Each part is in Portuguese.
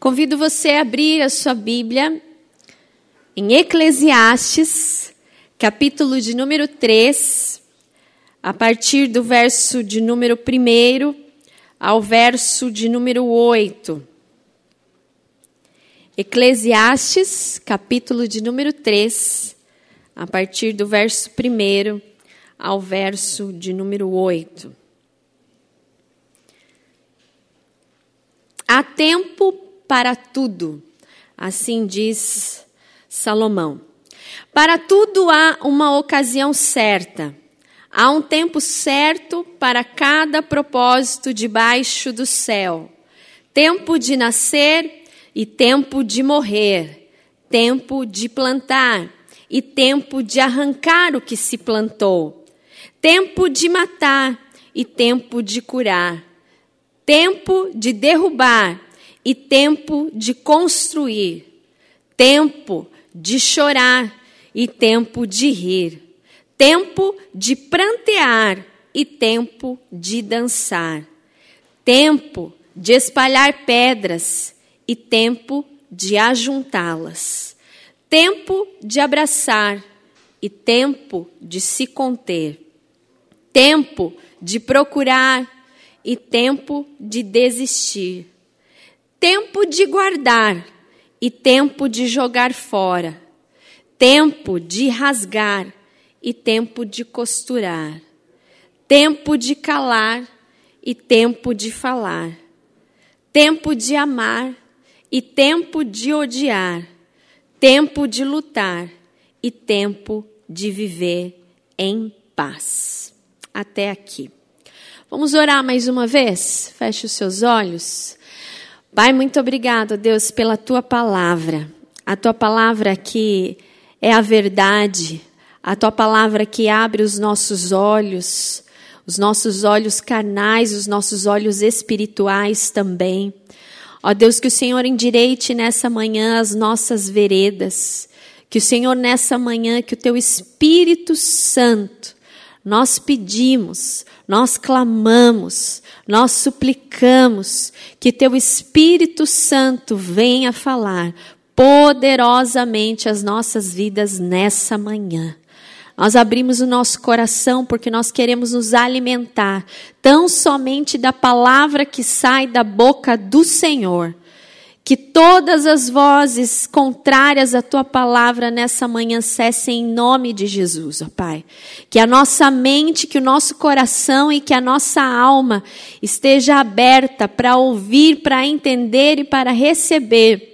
Convido você a abrir a sua Bíblia em Eclesiastes, capítulo de número 3, a partir do verso de número 1 ao verso de número 8. Eclesiastes, capítulo de número 3, a partir do verso 1 ao verso de número 8. Há tempo para tudo, assim diz Salomão. Para tudo há uma ocasião certa. Há um tempo certo para cada propósito debaixo do céu. Tempo de nascer e tempo de morrer. Tempo de plantar e tempo de arrancar o que se plantou. Tempo de matar e tempo de curar tempo de derrubar e tempo de construir, tempo de chorar e tempo de rir, tempo de prantear e tempo de dançar, tempo de espalhar pedras e tempo de ajuntá-las, tempo de abraçar e tempo de se conter, tempo de procurar e tempo de desistir, tempo de guardar e tempo de jogar fora, tempo de rasgar e tempo de costurar, tempo de calar e tempo de falar, tempo de amar e tempo de odiar, tempo de lutar e tempo de viver em paz. Até aqui. Vamos orar mais uma vez? Feche os seus olhos. Pai, muito obrigado, Deus, pela tua palavra. A tua palavra que é a verdade, a tua palavra que abre os nossos olhos, os nossos olhos carnais, os nossos olhos espirituais também. Ó Deus, que o Senhor endireite nessa manhã as nossas veredas, que o Senhor nessa manhã, que o teu Espírito Santo nós pedimos, nós clamamos, nós suplicamos que Teu Espírito Santo venha falar poderosamente as nossas vidas nessa manhã. Nós abrimos o nosso coração porque nós queremos nos alimentar tão somente da palavra que sai da boca do Senhor que todas as vozes contrárias à tua palavra nessa manhã cessem em nome de Jesus, ó Pai. Que a nossa mente, que o nosso coração e que a nossa alma esteja aberta para ouvir, para entender e para receber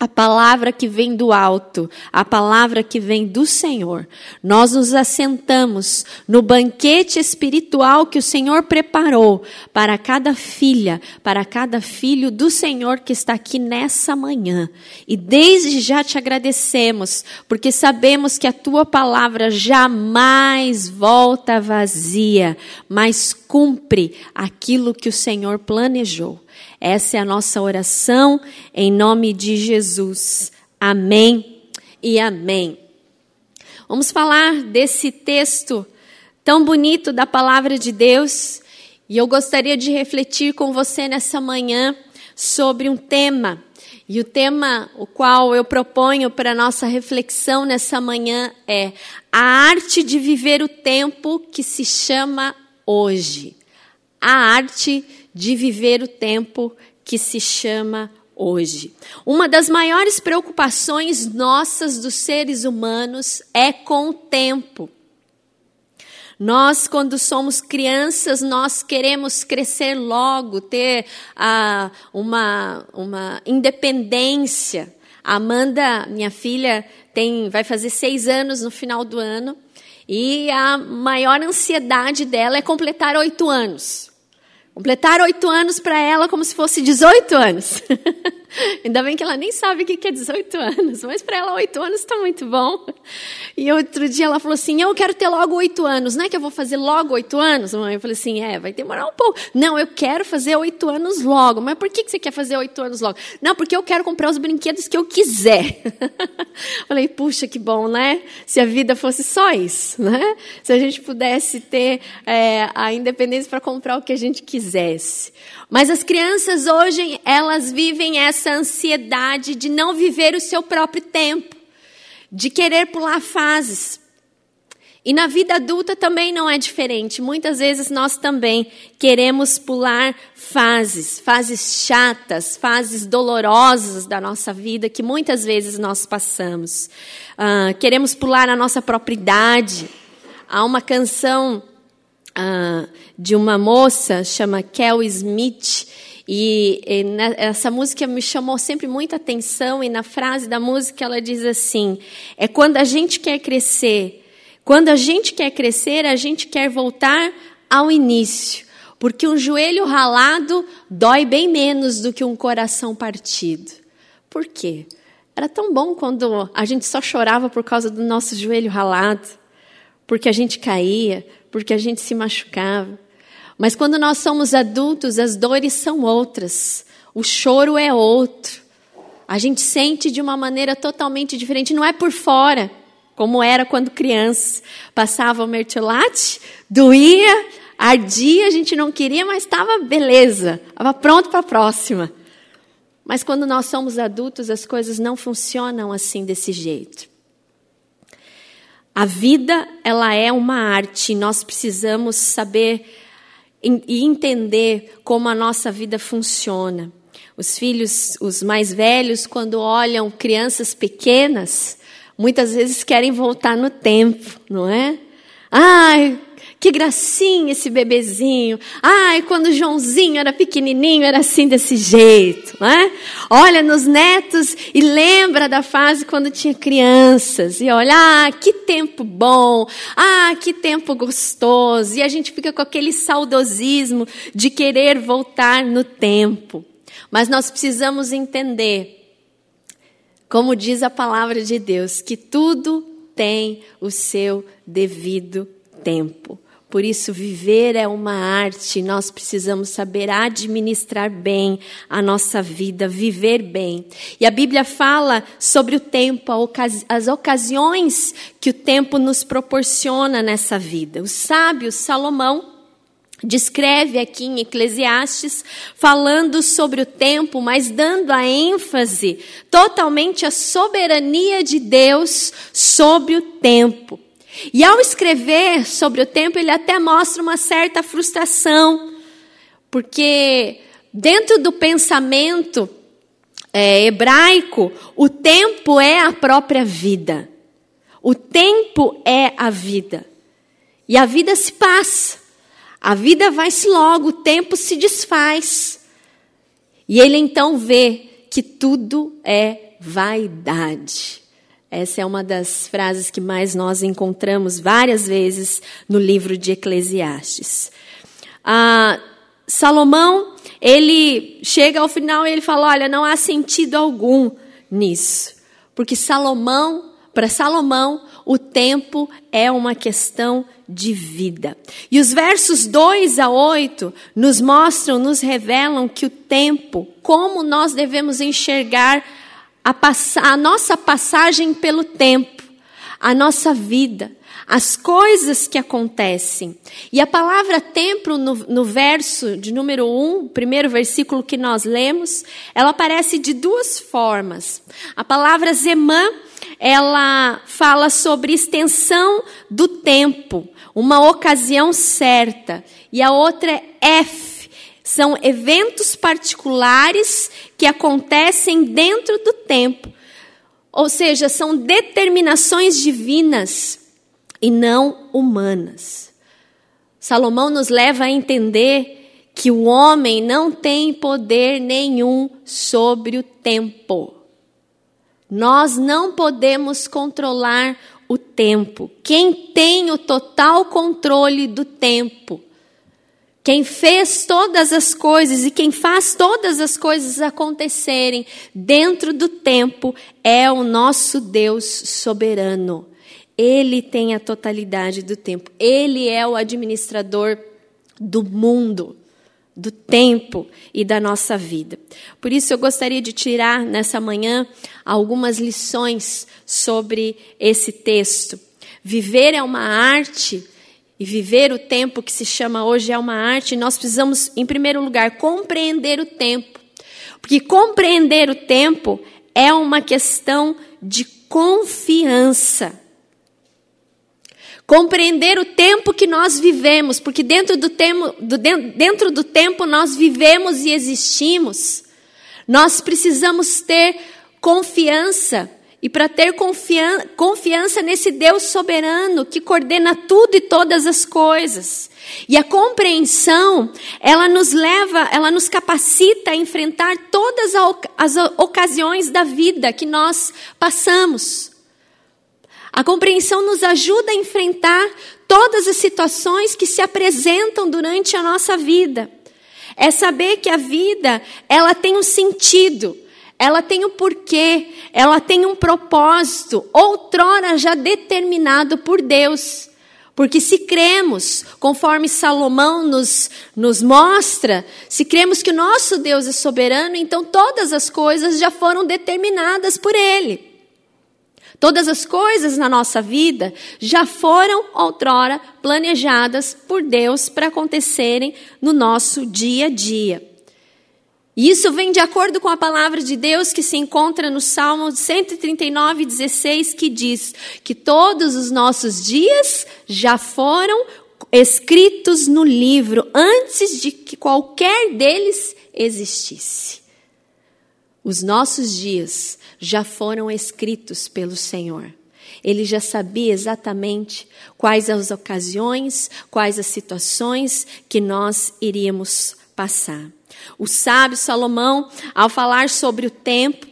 a palavra que vem do alto, a palavra que vem do Senhor. Nós nos assentamos no banquete espiritual que o Senhor preparou para cada filha, para cada filho do Senhor que está aqui nessa manhã. E desde já te agradecemos, porque sabemos que a tua palavra jamais volta vazia, mas cumpre aquilo que o Senhor planejou. Essa é a nossa oração em nome de Jesus. Amém e amém. Vamos falar desse texto tão bonito da palavra de Deus e eu gostaria de refletir com você nessa manhã sobre um tema. E o tema o qual eu proponho para nossa reflexão nessa manhã é a arte de viver o tempo que se chama hoje. A arte de viver o tempo que se chama hoje. Uma das maiores preocupações nossas dos seres humanos é com o tempo. Nós, quando somos crianças, nós queremos crescer logo, ter ah, uma, uma independência. Amanda, minha filha, tem, vai fazer seis anos no final do ano, e a maior ansiedade dela é completar oito anos. Completar oito anos para ela como se fosse 18 anos. Ainda bem que ela nem sabe o que é 18 anos, mas para ela oito anos está muito bom. E outro dia ela falou assim: Eu quero ter logo oito anos, não é que eu vou fazer logo oito anos, mãe? Eu falei assim: É, vai demorar um pouco. Não, eu quero fazer oito anos logo. Mas por que você quer fazer oito anos logo? Não, porque eu quero comprar os brinquedos que eu quiser. falei: Puxa, que bom, né? Se a vida fosse só isso, né? Se a gente pudesse ter é, a independência para comprar o que a gente quisesse. Mas as crianças hoje, elas vivem essa essa ansiedade de não viver o seu próprio tempo, de querer pular fases. E na vida adulta também não é diferente. Muitas vezes nós também queremos pular fases, fases chatas, fases dolorosas da nossa vida que muitas vezes nós passamos. Uh, queremos pular a nossa própria idade. Há uma canção uh, de uma moça chama Kel Smith e, e na, essa música me chamou sempre muita atenção e na frase da música ela diz assim: é quando a gente quer crescer quando a gente quer crescer, a gente quer voltar ao início, porque um joelho ralado dói bem menos do que um coração partido. Por quê? Era tão bom quando a gente só chorava por causa do nosso joelho ralado, porque a gente caía, porque a gente se machucava. Mas quando nós somos adultos, as dores são outras, o choro é outro. A gente sente de uma maneira totalmente diferente, não é por fora como era quando criança. Passava o mertiolate, doía, ardia, a gente não queria, mas estava beleza, estava pronto para a próxima. Mas quando nós somos adultos, as coisas não funcionam assim desse jeito. A vida, ela é uma arte, nós precisamos saber e entender como a nossa vida funciona. Os filhos, os mais velhos, quando olham crianças pequenas, muitas vezes querem voltar no tempo, não é? Ai, que gracinha esse bebezinho. Ai, quando o Joãozinho era pequenininho, era assim desse jeito, não é? Olha nos netos e lembra da fase quando tinha crianças. E olha, ah, que tempo bom. Ah, que tempo gostoso. E a gente fica com aquele saudosismo de querer voltar no tempo. Mas nós precisamos entender como diz a palavra de Deus, que tudo tem o seu devido tempo. Por isso, viver é uma arte, nós precisamos saber administrar bem a nossa vida, viver bem. E a Bíblia fala sobre o tempo, as ocasiões que o tempo nos proporciona nessa vida. O sábio Salomão descreve aqui em Eclesiastes, falando sobre o tempo, mas dando a ênfase totalmente à soberania de Deus sobre o tempo. E ao escrever sobre o tempo, ele até mostra uma certa frustração, porque dentro do pensamento é, hebraico, o tempo é a própria vida. O tempo é a vida. E a vida se passa. A vida vai-se logo, o tempo se desfaz. E ele então vê que tudo é vaidade. Essa é uma das frases que mais nós encontramos várias vezes no livro de Eclesiastes. Ah, Salomão, ele chega ao final e ele fala: olha, não há sentido algum nisso. Porque Salomão, para Salomão, o tempo é uma questão de vida. E os versos 2 a 8 nos mostram, nos revelam que o tempo, como nós devemos enxergar a, a nossa passagem pelo tempo, a nossa vida, as coisas que acontecem. E a palavra tempo, no, no verso de número 1, um, primeiro versículo que nós lemos, ela aparece de duas formas. A palavra zemã, ela fala sobre extensão do tempo, uma ocasião certa. E a outra é F. São eventos particulares que acontecem dentro do tempo. Ou seja, são determinações divinas e não humanas. Salomão nos leva a entender que o homem não tem poder nenhum sobre o tempo. Nós não podemos controlar o tempo. Quem tem o total controle do tempo, quem fez todas as coisas e quem faz todas as coisas acontecerem dentro do tempo é o nosso Deus soberano. Ele tem a totalidade do tempo. Ele é o administrador do mundo do tempo e da nossa vida. Por isso eu gostaria de tirar nessa manhã algumas lições sobre esse texto. Viver é uma arte e viver o tempo que se chama hoje é uma arte, nós precisamos, em primeiro lugar, compreender o tempo. Porque compreender o tempo é uma questão de confiança. Compreender o tempo que nós vivemos, porque dentro do, tempo, do, dentro do tempo nós vivemos e existimos. Nós precisamos ter confiança. E para ter confian confiança nesse Deus soberano que coordena tudo e todas as coisas. E a compreensão, ela nos leva, ela nos capacita a enfrentar todas as ocasiões da vida que nós passamos. A compreensão nos ajuda a enfrentar todas as situações que se apresentam durante a nossa vida. É saber que a vida, ela tem um sentido, ela tem um porquê, ela tem um propósito, outrora já determinado por Deus. Porque se cremos, conforme Salomão nos, nos mostra, se cremos que o nosso Deus é soberano, então todas as coisas já foram determinadas por Ele. Todas as coisas na nossa vida já foram outrora planejadas por Deus para acontecerem no nosso dia a dia. E isso vem de acordo com a palavra de Deus que se encontra no Salmo 139, 16, que diz que todos os nossos dias já foram escritos no livro antes de que qualquer deles existisse. Os nossos dias já foram escritos pelo Senhor. Ele já sabia exatamente quais as ocasiões, quais as situações que nós iríamos passar. O sábio Salomão, ao falar sobre o tempo,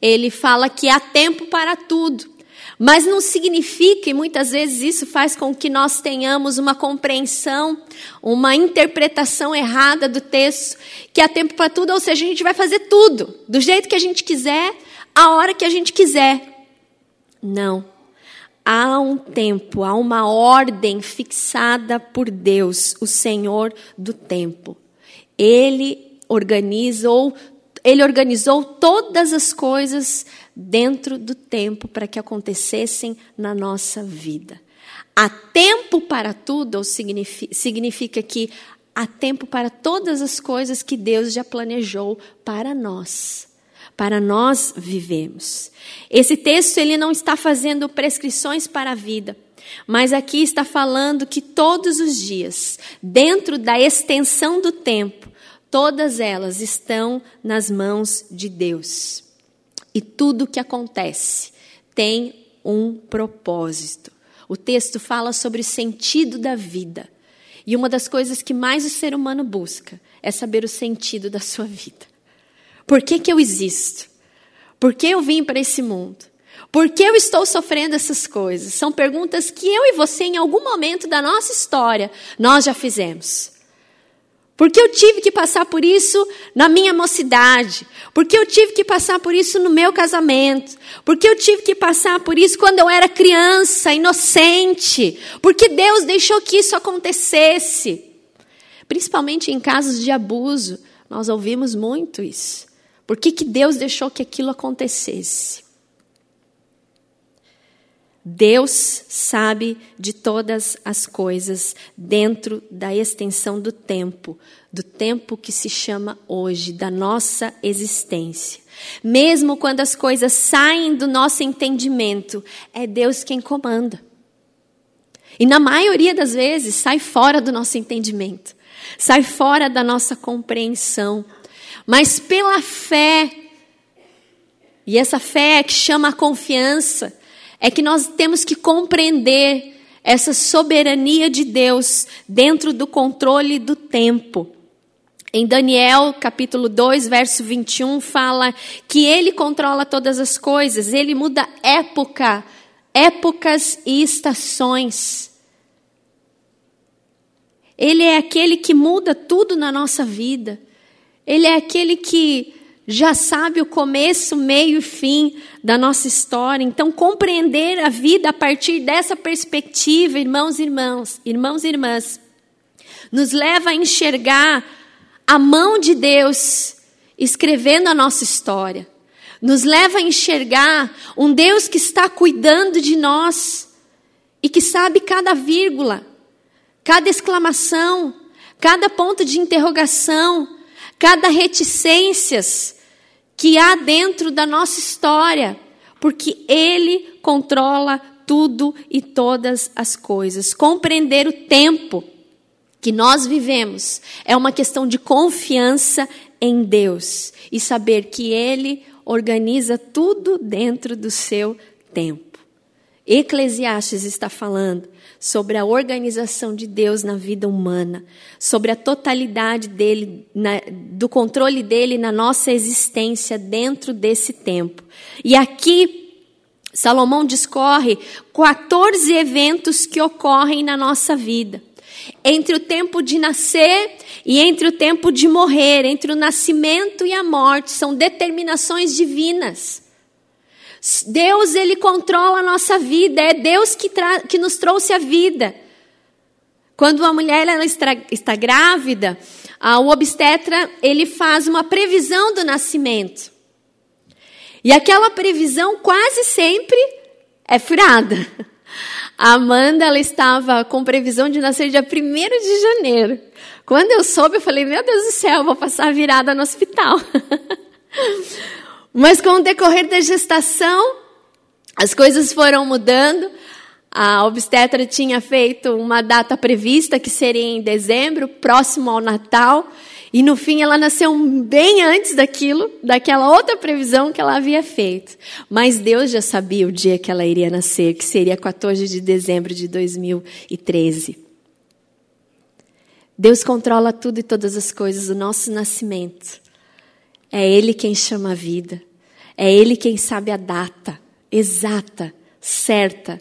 ele fala que há tempo para tudo. Mas não significa, e muitas vezes isso faz com que nós tenhamos uma compreensão, uma interpretação errada do texto, que há tempo para tudo, ou seja, a gente vai fazer tudo, do jeito que a gente quiser, a hora que a gente quiser. Não. Há um tempo, há uma ordem fixada por Deus, o Senhor do tempo. Ele organizou, ele organizou todas as coisas dentro do tempo para que acontecessem na nossa vida. Há tempo para tudo, significa que há tempo para todas as coisas que Deus já planejou para nós para nós vivemos. Esse texto ele não está fazendo prescrições para a vida, mas aqui está falando que todos os dias, dentro da extensão do tempo, todas elas estão nas mãos de Deus. E tudo que acontece tem um propósito. O texto fala sobre o sentido da vida. E uma das coisas que mais o ser humano busca é saber o sentido da sua vida. Por que, que eu existo? Por que eu vim para esse mundo? Por que eu estou sofrendo essas coisas? São perguntas que eu e você, em algum momento da nossa história, nós já fizemos. Porque eu tive que passar por isso na minha mocidade. Porque eu tive que passar por isso no meu casamento. Porque eu tive que passar por isso quando eu era criança, inocente. Porque Deus deixou que isso acontecesse. Principalmente em casos de abuso, nós ouvimos muito isso. Por que, que Deus deixou que aquilo acontecesse? Deus sabe de todas as coisas dentro da extensão do tempo, do tempo que se chama hoje, da nossa existência. Mesmo quando as coisas saem do nosso entendimento, é Deus quem comanda. E na maioria das vezes sai fora do nosso entendimento, sai fora da nossa compreensão. Mas pela fé, e essa fé é que chama a confiança, é que nós temos que compreender essa soberania de Deus dentro do controle do tempo. Em Daniel, capítulo 2, verso 21, fala que ele controla todas as coisas, ele muda época, épocas e estações. Ele é aquele que muda tudo na nossa vida. Ele é aquele que já sabe o começo, meio e fim da nossa história. Então, compreender a vida a partir dessa perspectiva, irmãos e irmãos, irmãos e irmãs, nos leva a enxergar a mão de Deus escrevendo a nossa história. Nos leva a enxergar um Deus que está cuidando de nós e que sabe cada vírgula, cada exclamação, cada ponto de interrogação, cada reticências que há dentro da nossa história, porque Ele controla tudo e todas as coisas. Compreender o tempo que nós vivemos é uma questão de confiança em Deus e saber que Ele organiza tudo dentro do seu tempo. Eclesiastes está falando sobre a organização de Deus na vida humana, sobre a totalidade dele, na, do controle dele na nossa existência dentro desse tempo. E aqui, Salomão discorre 14 eventos que ocorrem na nossa vida. Entre o tempo de nascer e entre o tempo de morrer, entre o nascimento e a morte, são determinações divinas. Deus, ele controla a nossa vida, é Deus que, que nos trouxe a vida. Quando uma mulher ela está, grávida, o obstetra, ele faz uma previsão do nascimento. E aquela previsão quase sempre é furada. A Amanda, ela estava com previsão de nascer dia 1 de janeiro. Quando eu soube, eu falei, meu Deus do céu, vou passar virada no hospital. Mas com o decorrer da gestação, as coisas foram mudando. A obstetra tinha feito uma data prevista, que seria em dezembro, próximo ao Natal. E no fim ela nasceu bem antes daquilo, daquela outra previsão que ela havia feito. Mas Deus já sabia o dia que ela iria nascer, que seria 14 de dezembro de 2013. Deus controla tudo e todas as coisas, o nosso nascimento. É Ele quem chama a vida. É Ele quem sabe a data exata, certa,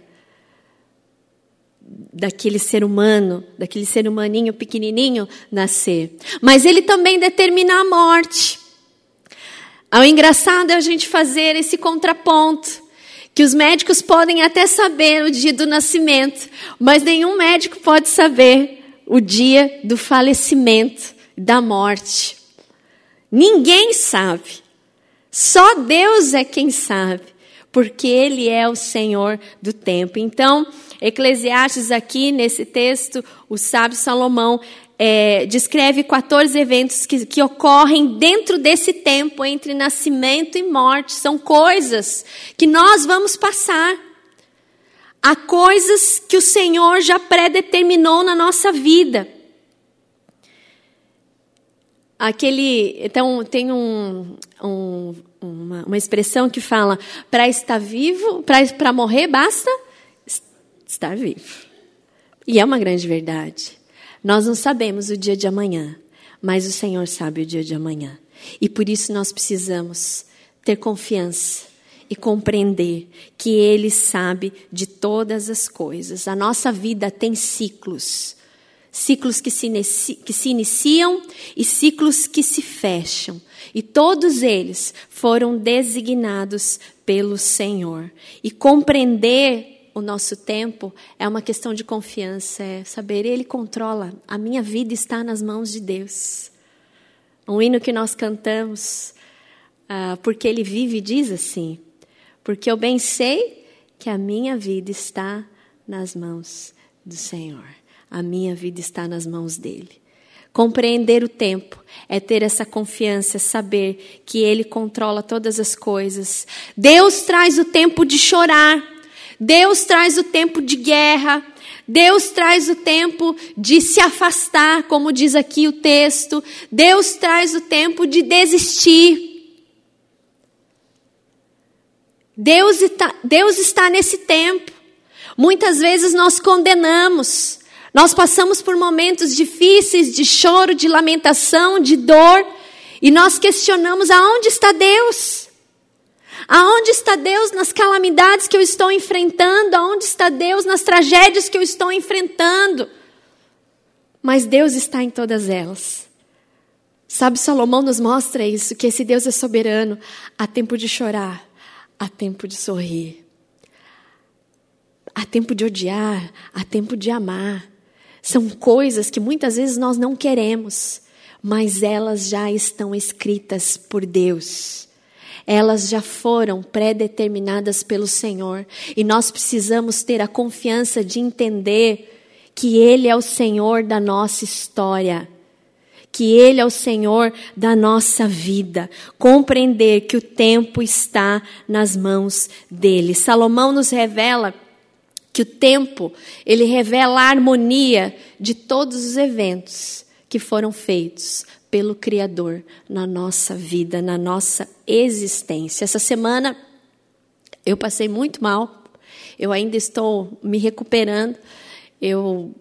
daquele ser humano, daquele ser humaninho pequenininho nascer. Mas Ele também determina a morte. O engraçado é a gente fazer esse contraponto. Que os médicos podem até saber o dia do nascimento, mas nenhum médico pode saber o dia do falecimento, da morte. Ninguém sabe. Só Deus é quem sabe, porque Ele é o Senhor do tempo. Então, Eclesiastes, aqui nesse texto, o sábio Salomão é, descreve 14 eventos que, que ocorrem dentro desse tempo, entre nascimento e morte. São coisas que nós vamos passar. Há coisas que o Senhor já predeterminou na nossa vida. Aquele, então tem um, um, uma, uma, expressão que fala: para estar vivo, para morrer basta estar vivo. E é uma grande verdade. Nós não sabemos o dia de amanhã, mas o Senhor sabe o dia de amanhã. E por isso nós precisamos ter confiança e compreender que Ele sabe de todas as coisas. A nossa vida tem ciclos ciclos que se, inici, que se iniciam e ciclos que se fecham. E todos eles foram designados pelo Senhor. E compreender o nosso tempo é uma questão de confiança, é saber Ele controla, a minha vida está nas mãos de Deus. Um hino que nós cantamos, uh, porque Ele vive, diz assim: Porque eu bem sei que a minha vida está nas mãos do Senhor a minha vida está nas mãos dele. Compreender o tempo é ter essa confiança, saber que ele controla todas as coisas. Deus traz o tempo de chorar, Deus traz o tempo de guerra, Deus traz o tempo de se afastar, como diz aqui o texto. Deus traz o tempo de desistir. Deus está, Deus está nesse tempo. Muitas vezes nós condenamos. Nós passamos por momentos difíceis de choro, de lamentação, de dor, e nós questionamos aonde está Deus? Aonde está Deus nas calamidades que eu estou enfrentando? Aonde está Deus nas tragédias que eu estou enfrentando? Mas Deus está em todas elas. Sabe, Salomão nos mostra isso, que esse Deus é soberano. Há tempo de chorar, há tempo de sorrir. Há tempo de odiar, há tempo de amar. São coisas que muitas vezes nós não queremos, mas elas já estão escritas por Deus. Elas já foram predeterminadas pelo Senhor e nós precisamos ter a confiança de entender que Ele é o Senhor da nossa história, que Ele é o Senhor da nossa vida, compreender que o tempo está nas mãos dele. Salomão nos revela que o tempo, ele revela a harmonia de todos os eventos que foram feitos pelo Criador na nossa vida, na nossa existência. Essa semana eu passei muito mal, eu ainda estou me recuperando. Eu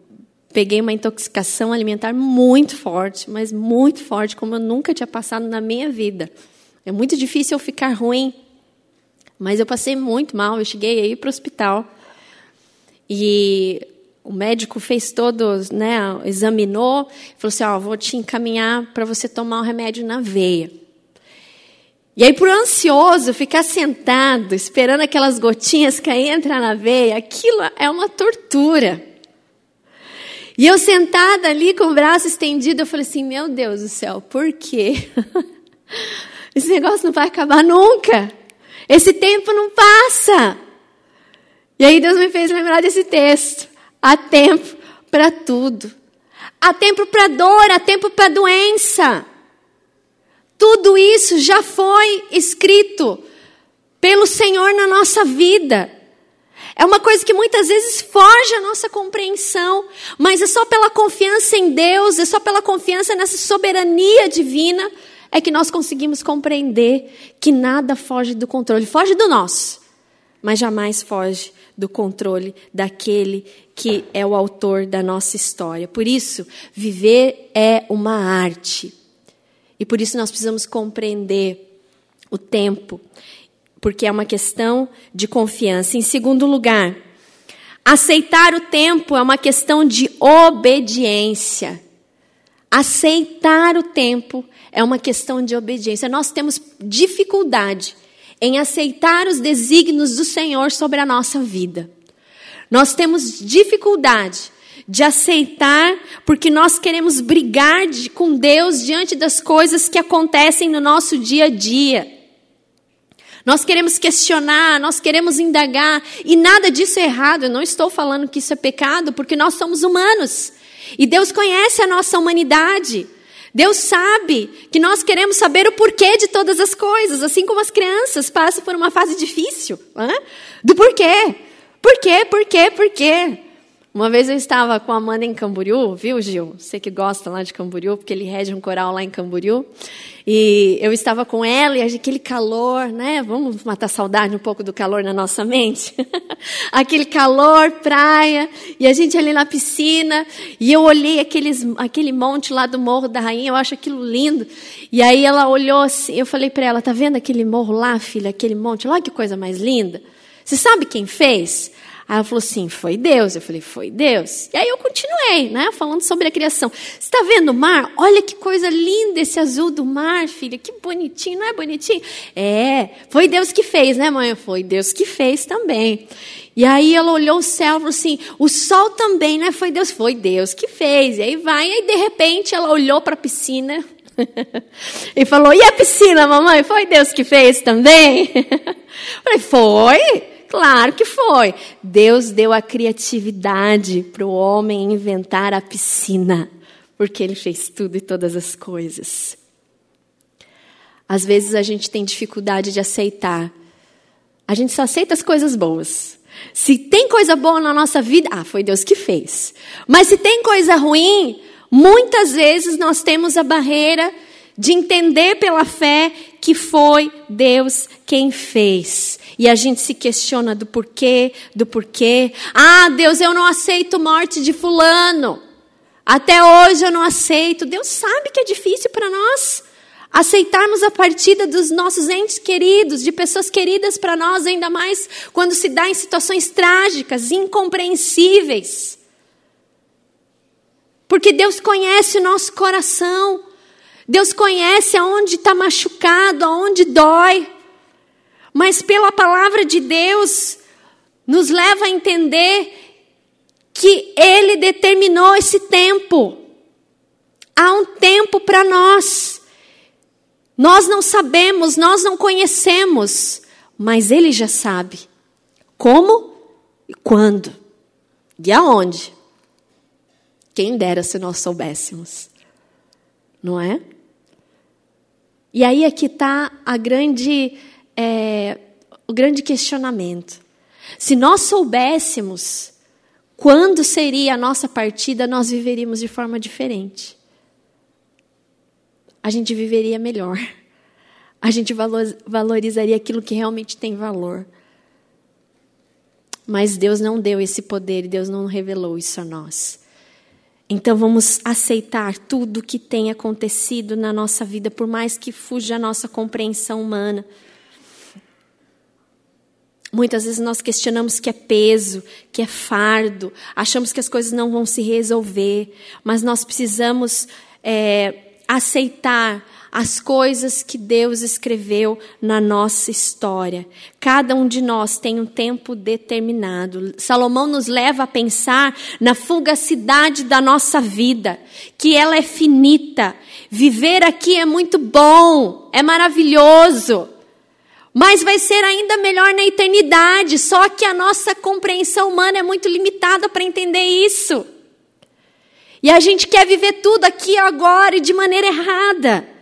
peguei uma intoxicação alimentar muito forte, mas muito forte, como eu nunca tinha passado na minha vida. É muito difícil eu ficar ruim, mas eu passei muito mal. Eu cheguei aí para o hospital e o médico fez todos, né, examinou, falou assim, ó, vou te encaminhar para você tomar o remédio na veia. E aí, por ansioso, ficar sentado, esperando aquelas gotinhas cair entrar na veia, aquilo é uma tortura. E eu sentada ali com o braço estendido, eu falei assim: meu Deus do céu, por quê? Esse negócio não vai acabar nunca. Esse tempo não passa. E aí Deus me fez lembrar desse texto. Há tempo para tudo. Há tempo para dor, há tempo para doença. Tudo isso já foi escrito pelo Senhor na nossa vida. É uma coisa que muitas vezes foge à nossa compreensão, mas é só pela confiança em Deus, é só pela confiança nessa soberania divina é que nós conseguimos compreender que nada foge do controle. Foge do nosso, mas jamais foge do controle daquele que é o autor da nossa história. Por isso, viver é uma arte. E por isso nós precisamos compreender o tempo porque é uma questão de confiança. Em segundo lugar, aceitar o tempo é uma questão de obediência. Aceitar o tempo é uma questão de obediência. Nós temos dificuldade em aceitar os desígnios do Senhor sobre a nossa vida. Nós temos dificuldade de aceitar, porque nós queremos brigar de, com Deus diante das coisas que acontecem no nosso dia a dia. Nós queremos questionar, nós queremos indagar, e nada disso é errado. Eu não estou falando que isso é pecado, porque nós somos humanos. E Deus conhece a nossa humanidade. Deus sabe que nós queremos saber o porquê de todas as coisas, assim como as crianças passam por uma fase difícil. Né? Do porquê. Por quê? Por quê? Por quê? Uma vez eu estava com a Amanda em Camboriú, viu, Gil? Você que gosta lá de Camboriú, porque ele rege um coral lá em Camboriú. E eu estava com ela e aquele calor, né? Vamos matar saudade um pouco do calor na nossa mente? aquele calor, praia, e a gente ali na piscina, e eu olhei aqueles, aquele monte lá do Morro da Rainha, eu acho aquilo lindo. E aí ela olhou assim, eu falei para ela: tá vendo aquele morro lá, filha, aquele monte? Olha que coisa mais linda. Você sabe quem fez? Aí ela falou assim: foi Deus. Eu falei: foi Deus. E aí eu continuei, né, falando sobre a criação. Você está vendo o mar? Olha que coisa linda esse azul do mar, filha. Que bonitinho, não é bonitinho? É, foi Deus que fez, né, mãe? Foi Deus que fez também. E aí ela olhou o céu e falou assim: o sol também, né? Foi Deus, foi Deus que fez. E aí vai, e aí de repente ela olhou para a piscina e falou: e a piscina, mamãe? Foi Deus que fez também? Eu falei: foi. Claro que foi. Deus deu a criatividade para o homem inventar a piscina, porque ele fez tudo e todas as coisas. Às vezes a gente tem dificuldade de aceitar. A gente só aceita as coisas boas. Se tem coisa boa na nossa vida, ah, foi Deus que fez. Mas se tem coisa ruim, muitas vezes nós temos a barreira de entender pela fé que foi Deus quem fez. E a gente se questiona do porquê, do porquê. Ah, Deus, eu não aceito morte de fulano. Até hoje eu não aceito. Deus sabe que é difícil para nós aceitarmos a partida dos nossos entes queridos, de pessoas queridas para nós, ainda mais quando se dá em situações trágicas, incompreensíveis. Porque Deus conhece o nosso coração. Deus conhece aonde está machucado, aonde dói. Mas pela palavra de Deus, nos leva a entender que Ele determinou esse tempo. Há um tempo para nós. Nós não sabemos, nós não conhecemos, mas Ele já sabe. Como e quando e aonde. Quem dera se nós soubéssemos. não é? E aí aqui está a grande, é, o grande questionamento. Se nós soubéssemos quando seria a nossa partida, nós viveríamos de forma diferente. A gente viveria melhor. A gente valorizaria aquilo que realmente tem valor. Mas Deus não deu esse poder Deus não revelou isso a nós. Então vamos aceitar tudo que tem acontecido na nossa vida, por mais que fuja a nossa compreensão humana. Muitas vezes nós questionamos que é peso, que é fardo, achamos que as coisas não vão se resolver, mas nós precisamos é, aceitar as coisas que Deus escreveu na nossa história. Cada um de nós tem um tempo determinado. Salomão nos leva a pensar na fugacidade da nossa vida, que ela é finita. Viver aqui é muito bom, é maravilhoso. Mas vai ser ainda melhor na eternidade, só que a nossa compreensão humana é muito limitada para entender isso. E a gente quer viver tudo aqui agora e de maneira errada.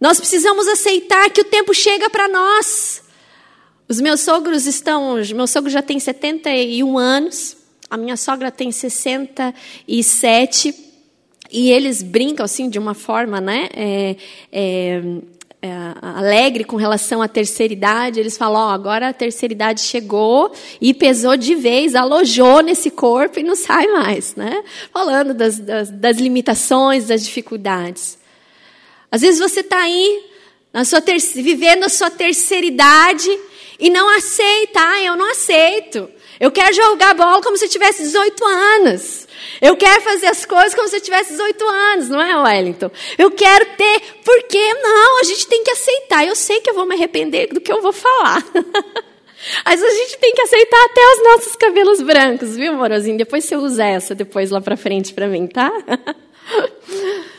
Nós precisamos aceitar que o tempo chega para nós. Os meus sogros estão. Meu sogro já tem 71 anos, a minha sogra tem 67. E eles brincam assim de uma forma, né? É, é, é, alegre com relação à terceira idade. Eles falam: ó, agora a terceira idade chegou e pesou de vez, alojou nesse corpo e não sai mais, né? Falando das, das, das limitações, das dificuldades. Às vezes você está aí, na sua vivendo a sua terceira idade e não aceita. Ah, eu não aceito. Eu quero jogar bola como se eu tivesse 18 anos. Eu quero fazer as coisas como se eu tivesse 18 anos, não é, Wellington? Eu quero ter. Por que não? A gente tem que aceitar. Eu sei que eu vou me arrepender do que eu vou falar. Mas a gente tem que aceitar até os nossos cabelos brancos, viu, morozinho? Depois você usa essa depois lá pra frente pra mim, tá?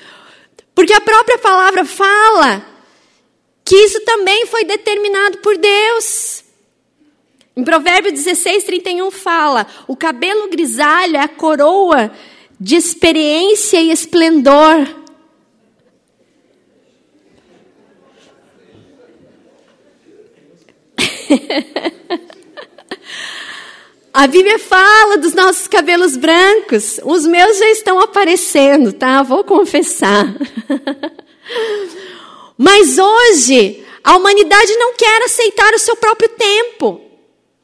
Porque a própria palavra fala que isso também foi determinado por Deus. Em Provérbio 16, 31 fala: o cabelo grisalho é a coroa de experiência e esplendor. A Bíblia fala dos nossos cabelos brancos. Os meus já estão aparecendo, tá? Vou confessar. Mas hoje, a humanidade não quer aceitar o seu próprio tempo.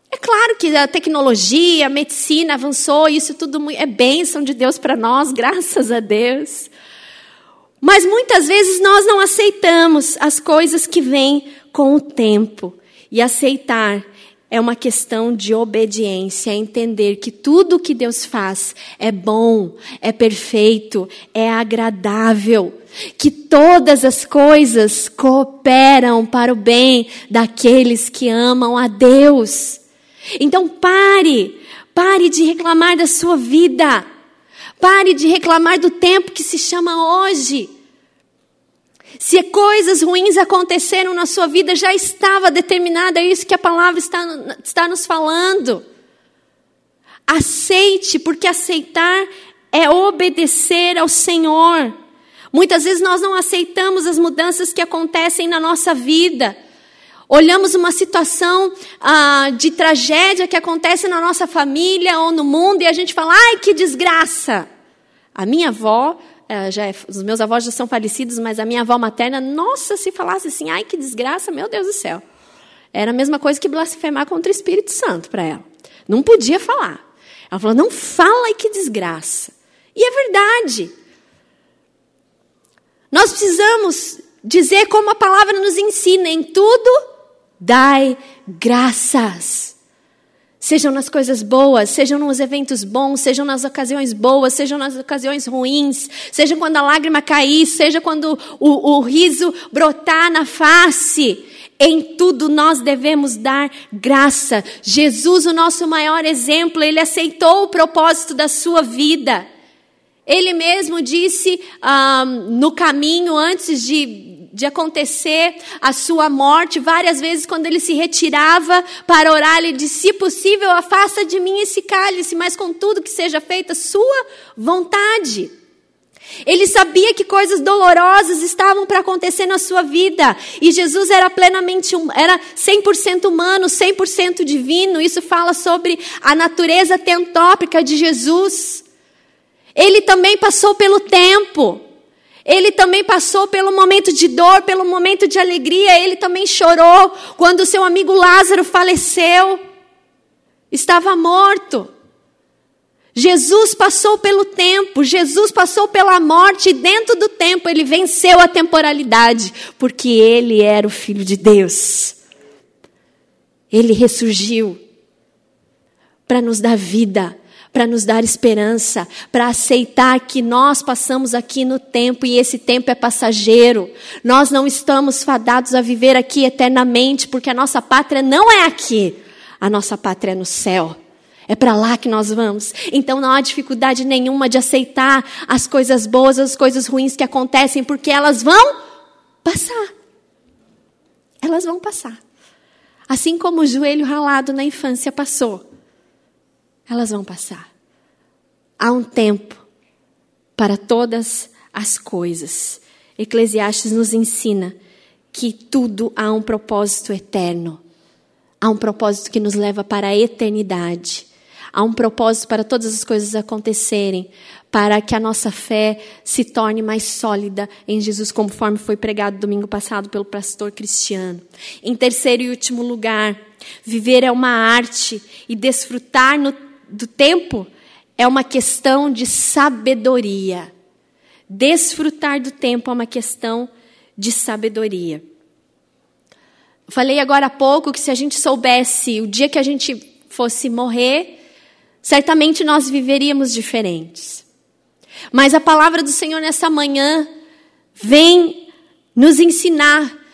É claro que a tecnologia, a medicina avançou, isso tudo é bênção de Deus para nós, graças a Deus. Mas muitas vezes nós não aceitamos as coisas que vêm com o tempo. E aceitar é uma questão de obediência, é entender que tudo que Deus faz é bom, é perfeito, é agradável, que todas as coisas cooperam para o bem daqueles que amam a Deus. Então pare, pare de reclamar da sua vida, pare de reclamar do tempo que se chama hoje. Se coisas ruins aconteceram na sua vida, já estava determinada, é isso que a palavra está, está nos falando. Aceite, porque aceitar é obedecer ao Senhor. Muitas vezes nós não aceitamos as mudanças que acontecem na nossa vida. Olhamos uma situação ah, de tragédia que acontece na nossa família ou no mundo e a gente fala, ai que desgraça. A minha avó já é, os meus avós já são falecidos, mas a minha avó materna, nossa, se falasse assim, ai que desgraça, meu Deus do céu. Era a mesma coisa que blasfemar contra o Espírito Santo para ela. Não podia falar. Ela falou, não fala e que desgraça. E é verdade. Nós precisamos dizer como a palavra nos ensina: em tudo, dai graças. Sejam nas coisas boas, sejam nos eventos bons, sejam nas ocasiões boas, sejam nas ocasiões ruins, seja quando a lágrima cair, seja quando o, o riso brotar na face. Em tudo nós devemos dar graça. Jesus, o nosso maior exemplo, ele aceitou o propósito da sua vida. Ele mesmo disse ah, no caminho, antes de de acontecer a sua morte, várias vezes quando ele se retirava para orar, ele disse: se possível, afasta de mim esse cálice, mas contudo que seja feita sua vontade. Ele sabia que coisas dolorosas estavam para acontecer na sua vida. E Jesus era plenamente, era 100% humano, 100% divino. Isso fala sobre a natureza tentópica de Jesus. Ele também passou pelo tempo. Ele também passou pelo momento de dor, pelo momento de alegria. Ele também chorou quando seu amigo Lázaro faleceu. Estava morto. Jesus passou pelo tempo, Jesus passou pela morte, e dentro do tempo ele venceu a temporalidade, porque ele era o Filho de Deus. Ele ressurgiu para nos dar vida, para nos dar esperança, para aceitar que nós passamos aqui no tempo e esse tempo é passageiro. Nós não estamos fadados a viver aqui eternamente, porque a nossa pátria não é aqui, a nossa pátria é no céu. É para lá que nós vamos. Então não há dificuldade nenhuma de aceitar as coisas boas, as coisas ruins que acontecem, porque elas vão passar. Elas vão passar. Assim como o joelho ralado na infância passou, elas vão passar. Há um tempo para todas as coisas. Eclesiastes nos ensina que tudo há um propósito eterno. Há um propósito que nos leva para a eternidade. Há um propósito para todas as coisas acontecerem, para que a nossa fé se torne mais sólida em Jesus, conforme foi pregado domingo passado pelo pastor Cristiano. Em terceiro e último lugar, viver é uma arte e desfrutar no, do tempo é uma questão de sabedoria. Desfrutar do tempo é uma questão de sabedoria. Falei agora há pouco que se a gente soubesse o dia que a gente fosse morrer, certamente nós viveríamos diferentes. Mas a palavra do Senhor nessa manhã vem nos ensinar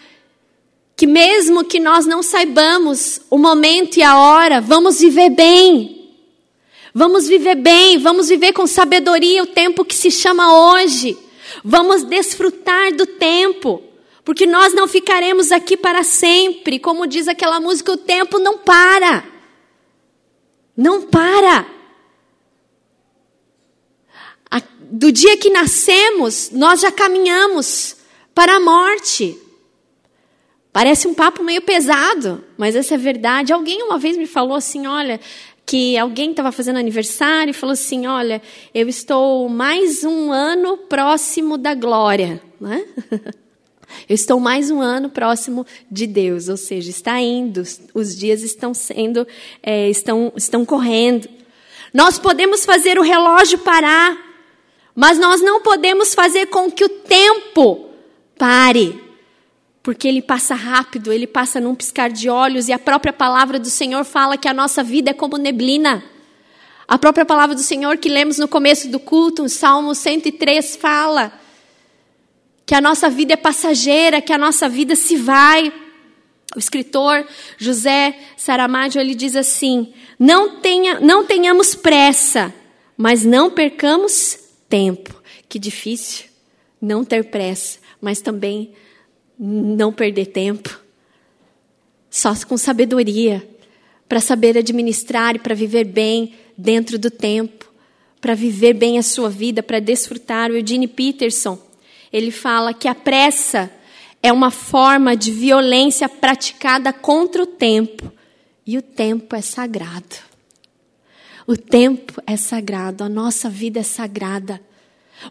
que, mesmo que nós não saibamos o momento e a hora, vamos viver bem. Vamos viver bem, vamos viver com sabedoria o tempo que se chama hoje. Vamos desfrutar do tempo, porque nós não ficaremos aqui para sempre. Como diz aquela música, o tempo não para. Não para. Do dia que nascemos, nós já caminhamos para a morte. Parece um papo meio pesado, mas essa é verdade. Alguém uma vez me falou assim: olha, que alguém estava fazendo aniversário e falou assim: olha, eu estou mais um ano próximo da glória. Né? Eu estou mais um ano próximo de Deus, ou seja, está indo, os dias estão sendo, é, estão, estão correndo. Nós podemos fazer o relógio parar, mas nós não podemos fazer com que o tempo pare, porque ele passa rápido, ele passa num piscar de olhos, e a própria palavra do Senhor fala que a nossa vida é como neblina. A própria palavra do Senhor que lemos no começo do culto, o Salmo 103 fala que a nossa vida é passageira, que a nossa vida se vai. O escritor José Saramago ele diz assim: não, tenha, não tenhamos pressa, mas não percamos tempo. Que difícil não ter pressa, mas também não perder tempo. Só com sabedoria, para saber administrar e para viver bem dentro do tempo, para viver bem a sua vida, para desfrutar. O Eugene Peterson ele fala que a pressa é uma forma de violência praticada contra o tempo. E o tempo é sagrado. O tempo é sagrado, a nossa vida é sagrada.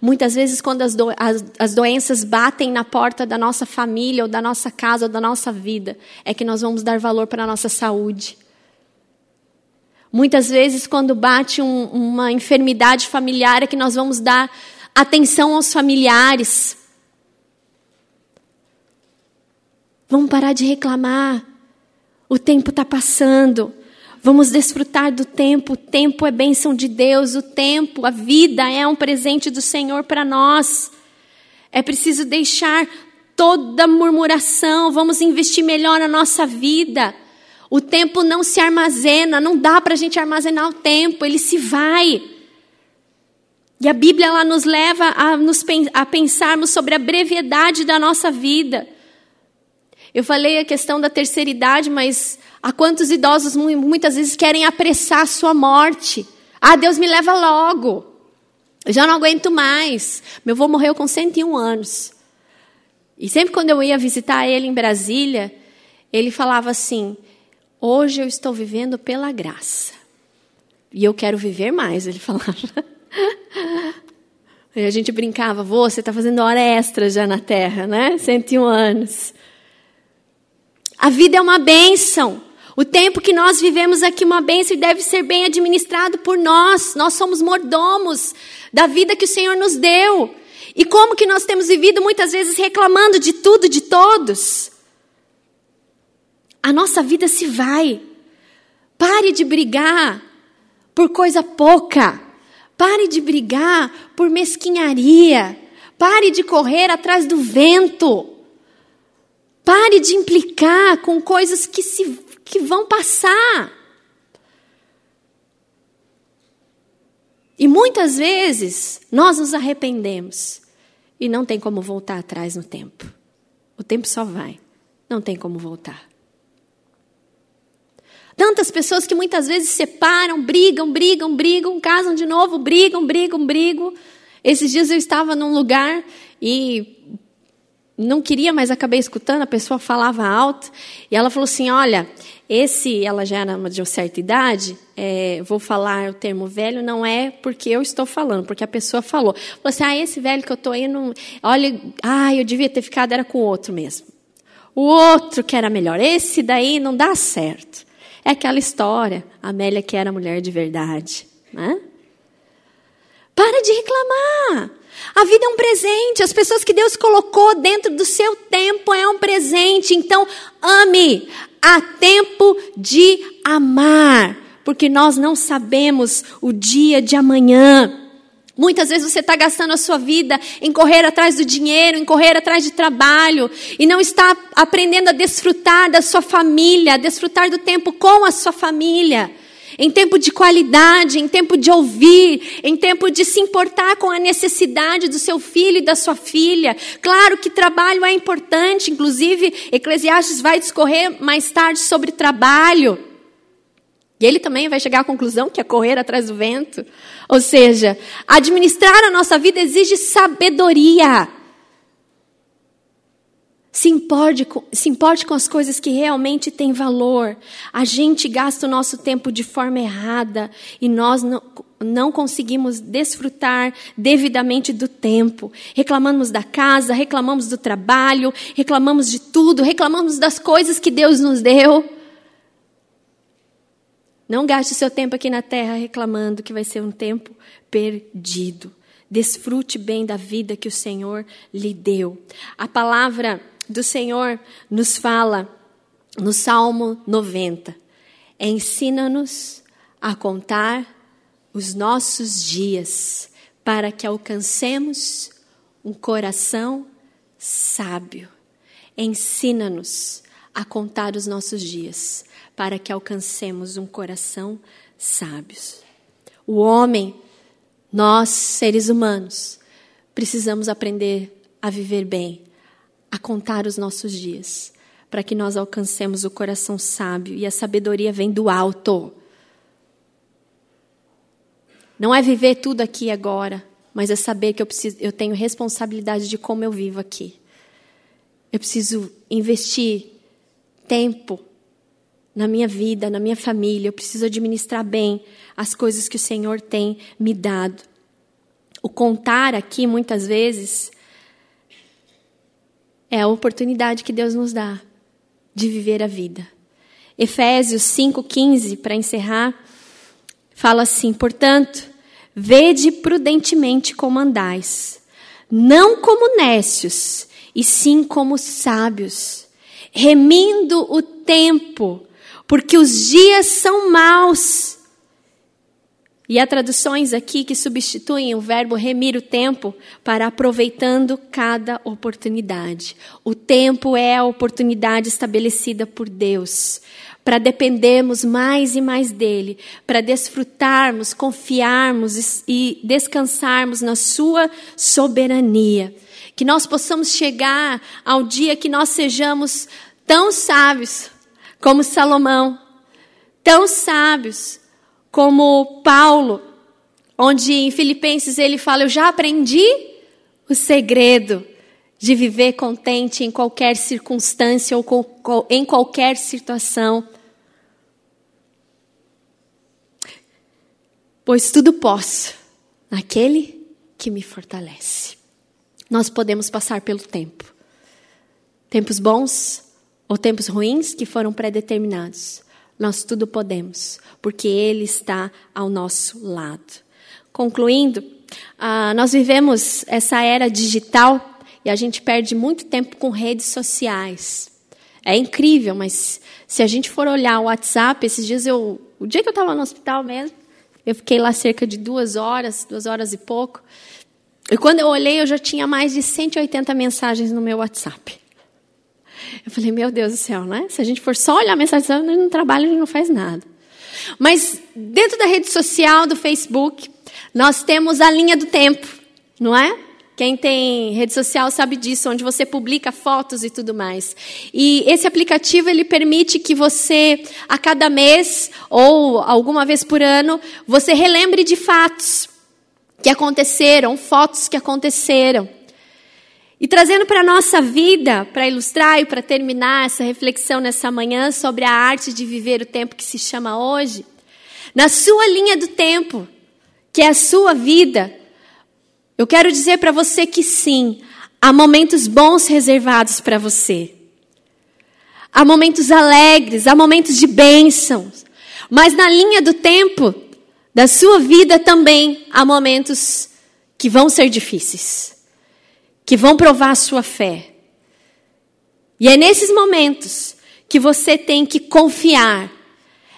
Muitas vezes, quando as, do, as, as, doenças batem na porta da nossa família, ou da nossa casa, ou da nossa vida, é que nós vamos dar valor para a nossa saúde. Muitas vezes, quando bate um, uma enfermidade familiar, é que nós vamos dar atenção aos familiares. Vamos parar de reclamar. O tempo está passando. Vamos desfrutar do tempo. O tempo é bênção de Deus. O tempo, a vida é um presente do Senhor para nós. É preciso deixar toda murmuração. Vamos investir melhor na nossa vida. O tempo não se armazena. Não dá para a gente armazenar o tempo. Ele se vai. E a Bíblia ela nos leva a, nos, a pensarmos sobre a brevidade da nossa vida. Eu falei a questão da terceira idade, mas há quantos idosos muitas vezes querem apressar a sua morte? Ah, Deus me leva logo. Eu já não aguento mais. Meu avô morreu com 101 anos. E sempre quando eu ia visitar ele em Brasília, ele falava assim: Hoje eu estou vivendo pela graça. E eu quero viver mais, ele falava. E a gente brincava, você está fazendo hora extra já na terra, né? 101 anos. A vida é uma bênção. O tempo que nós vivemos aqui é uma bênção e deve ser bem administrado por nós. Nós somos mordomos da vida que o Senhor nos deu. E como que nós temos vivido muitas vezes reclamando de tudo, de todos? A nossa vida se vai. Pare de brigar por coisa pouca. Pare de brigar por mesquinharia. Pare de correr atrás do vento. Pare de implicar com coisas que, se, que vão passar. E muitas vezes nós nos arrependemos e não tem como voltar atrás no tempo. O tempo só vai, não tem como voltar. Tantas pessoas que muitas vezes separam, brigam, brigam, brigam, casam de novo, brigam, brigam, brigam. Esses dias eu estava num lugar e não queria, mas acabei escutando, a pessoa falava alto, e ela falou assim: Olha, esse, ela já era de uma certa idade, é, vou falar o termo velho, não é porque eu estou falando, porque a pessoa falou. Falou assim: Ah, esse velho que eu estou não, olha, ah, eu devia ter ficado, era com o outro mesmo. O outro que era melhor, esse daí não dá certo. É aquela história, Amélia que era mulher de verdade. Né? Para de reclamar. A vida é um presente. As pessoas que Deus colocou dentro do seu tempo é um presente. Então, ame. Há tempo de amar. Porque nós não sabemos o dia de amanhã. Muitas vezes você está gastando a sua vida em correr atrás do dinheiro, em correr atrás de trabalho, e não está aprendendo a desfrutar da sua família, a desfrutar do tempo com a sua família. Em tempo de qualidade, em tempo de ouvir, em tempo de se importar com a necessidade do seu filho e da sua filha. Claro que trabalho é importante, inclusive Eclesiastes vai discorrer mais tarde sobre trabalho. E ele também vai chegar à conclusão que é correr atrás do vento. Ou seja, administrar a nossa vida exige sabedoria. Se importe, se importe com as coisas que realmente têm valor. A gente gasta o nosso tempo de forma errada e nós não, não conseguimos desfrutar devidamente do tempo. Reclamamos da casa, reclamamos do trabalho, reclamamos de tudo, reclamamos das coisas que Deus nos deu. Não gaste seu tempo aqui na terra reclamando que vai ser um tempo perdido. Desfrute bem da vida que o Senhor lhe deu. A palavra do Senhor nos fala no Salmo 90. Ensina-nos a contar os nossos dias para que alcancemos um coração sábio. Ensina-nos a contar os nossos dias para que alcancemos um coração sábios. O homem, nós, seres humanos, precisamos aprender a viver bem, a contar os nossos dias, para que nós alcancemos o coração sábio e a sabedoria vem do alto. Não é viver tudo aqui e agora, mas é saber que eu, preciso, eu tenho responsabilidade de como eu vivo aqui. Eu preciso investir tempo na minha vida, na minha família. Eu preciso administrar bem as coisas que o Senhor tem me dado. O contar aqui, muitas vezes, é a oportunidade que Deus nos dá de viver a vida. Efésios 5,15, para encerrar, fala assim: portanto, vede prudentemente como andais, não como nécios, e sim como sábios, remindo o tempo, porque os dias são maus. E há traduções aqui que substituem o verbo remir o tempo para aproveitando cada oportunidade. O tempo é a oportunidade estabelecida por Deus para dependermos mais e mais dele, para desfrutarmos, confiarmos e descansarmos na sua soberania. Que nós possamos chegar ao dia que nós sejamos tão sábios como Salomão, tão sábios como Paulo, onde em Filipenses ele fala: Eu já aprendi o segredo de viver contente em qualquer circunstância ou em qualquer situação. Pois tudo posso naquele que me fortalece. Nós podemos passar pelo tempo. Tempos bons ou tempos ruins que foram pré-determinados. Nós tudo podemos, porque Ele está ao nosso lado. Concluindo, uh, nós vivemos essa era digital e a gente perde muito tempo com redes sociais. É incrível, mas se a gente for olhar o WhatsApp, esses dias eu. O dia que eu estava no hospital mesmo, eu fiquei lá cerca de duas horas, duas horas e pouco. E quando eu olhei, eu já tinha mais de 180 mensagens no meu WhatsApp. Eu falei, meu Deus do céu, né? Se a gente for só olhar a mensagem, a gente não trabalha, a gente não faz nada. Mas dentro da rede social, do Facebook, nós temos a linha do tempo, não é? Quem tem rede social sabe disso, onde você publica fotos e tudo mais. E esse aplicativo ele permite que você, a cada mês ou alguma vez por ano, você relembre de fatos que aconteceram, fotos que aconteceram. E trazendo para a nossa vida, para ilustrar e para terminar essa reflexão nessa manhã sobre a arte de viver o tempo que se chama hoje, na sua linha do tempo, que é a sua vida, eu quero dizer para você que sim, há momentos bons reservados para você. Há momentos alegres, há momentos de bênçãos. Mas na linha do tempo da sua vida também há momentos que vão ser difíceis, que vão provar a sua fé. E é nesses momentos que você tem que confiar.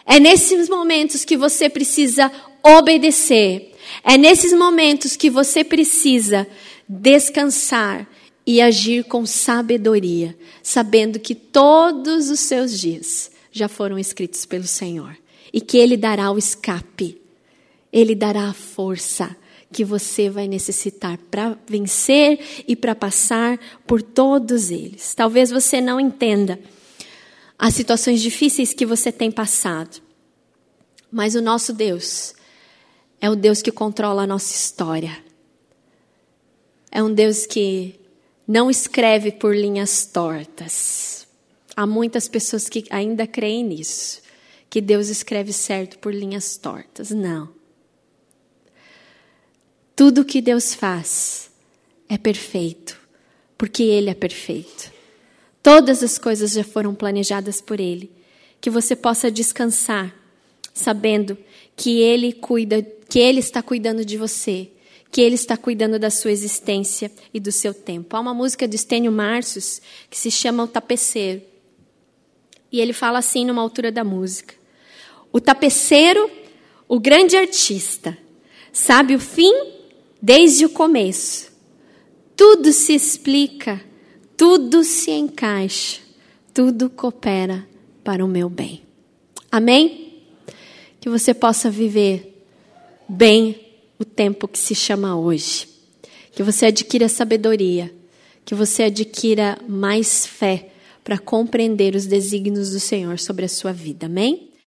É nesses momentos que você precisa obedecer. É nesses momentos que você precisa descansar e agir com sabedoria, sabendo que todos os seus dias já foram escritos pelo Senhor e que Ele dará o escape, Ele dará a força que você vai necessitar para vencer e para passar por todos eles. Talvez você não entenda as situações difíceis que você tem passado, mas o nosso Deus é o Deus que controla a nossa história. É um Deus que não escreve por linhas tortas. Há muitas pessoas que ainda creem nisso, que Deus escreve certo por linhas tortas. Não. Tudo que Deus faz é perfeito, porque Ele é perfeito. Todas as coisas já foram planejadas por Ele. Que você possa descansar, sabendo que Ele cuida que Ele está cuidando de você, que Ele está cuidando da sua existência e do seu tempo. Há uma música de Estênio Marcius que se chama O Tapeceiro. E ele fala assim numa altura da música: O tapeceiro, o grande artista, sabe o fim desde o começo. Tudo se explica, tudo se encaixa, tudo coopera para o meu bem. Amém? Que você possa viver bem o tempo que se chama hoje. Que você adquira sabedoria, que você adquira mais fé para compreender os desígnios do Senhor sobre a sua vida. Amém?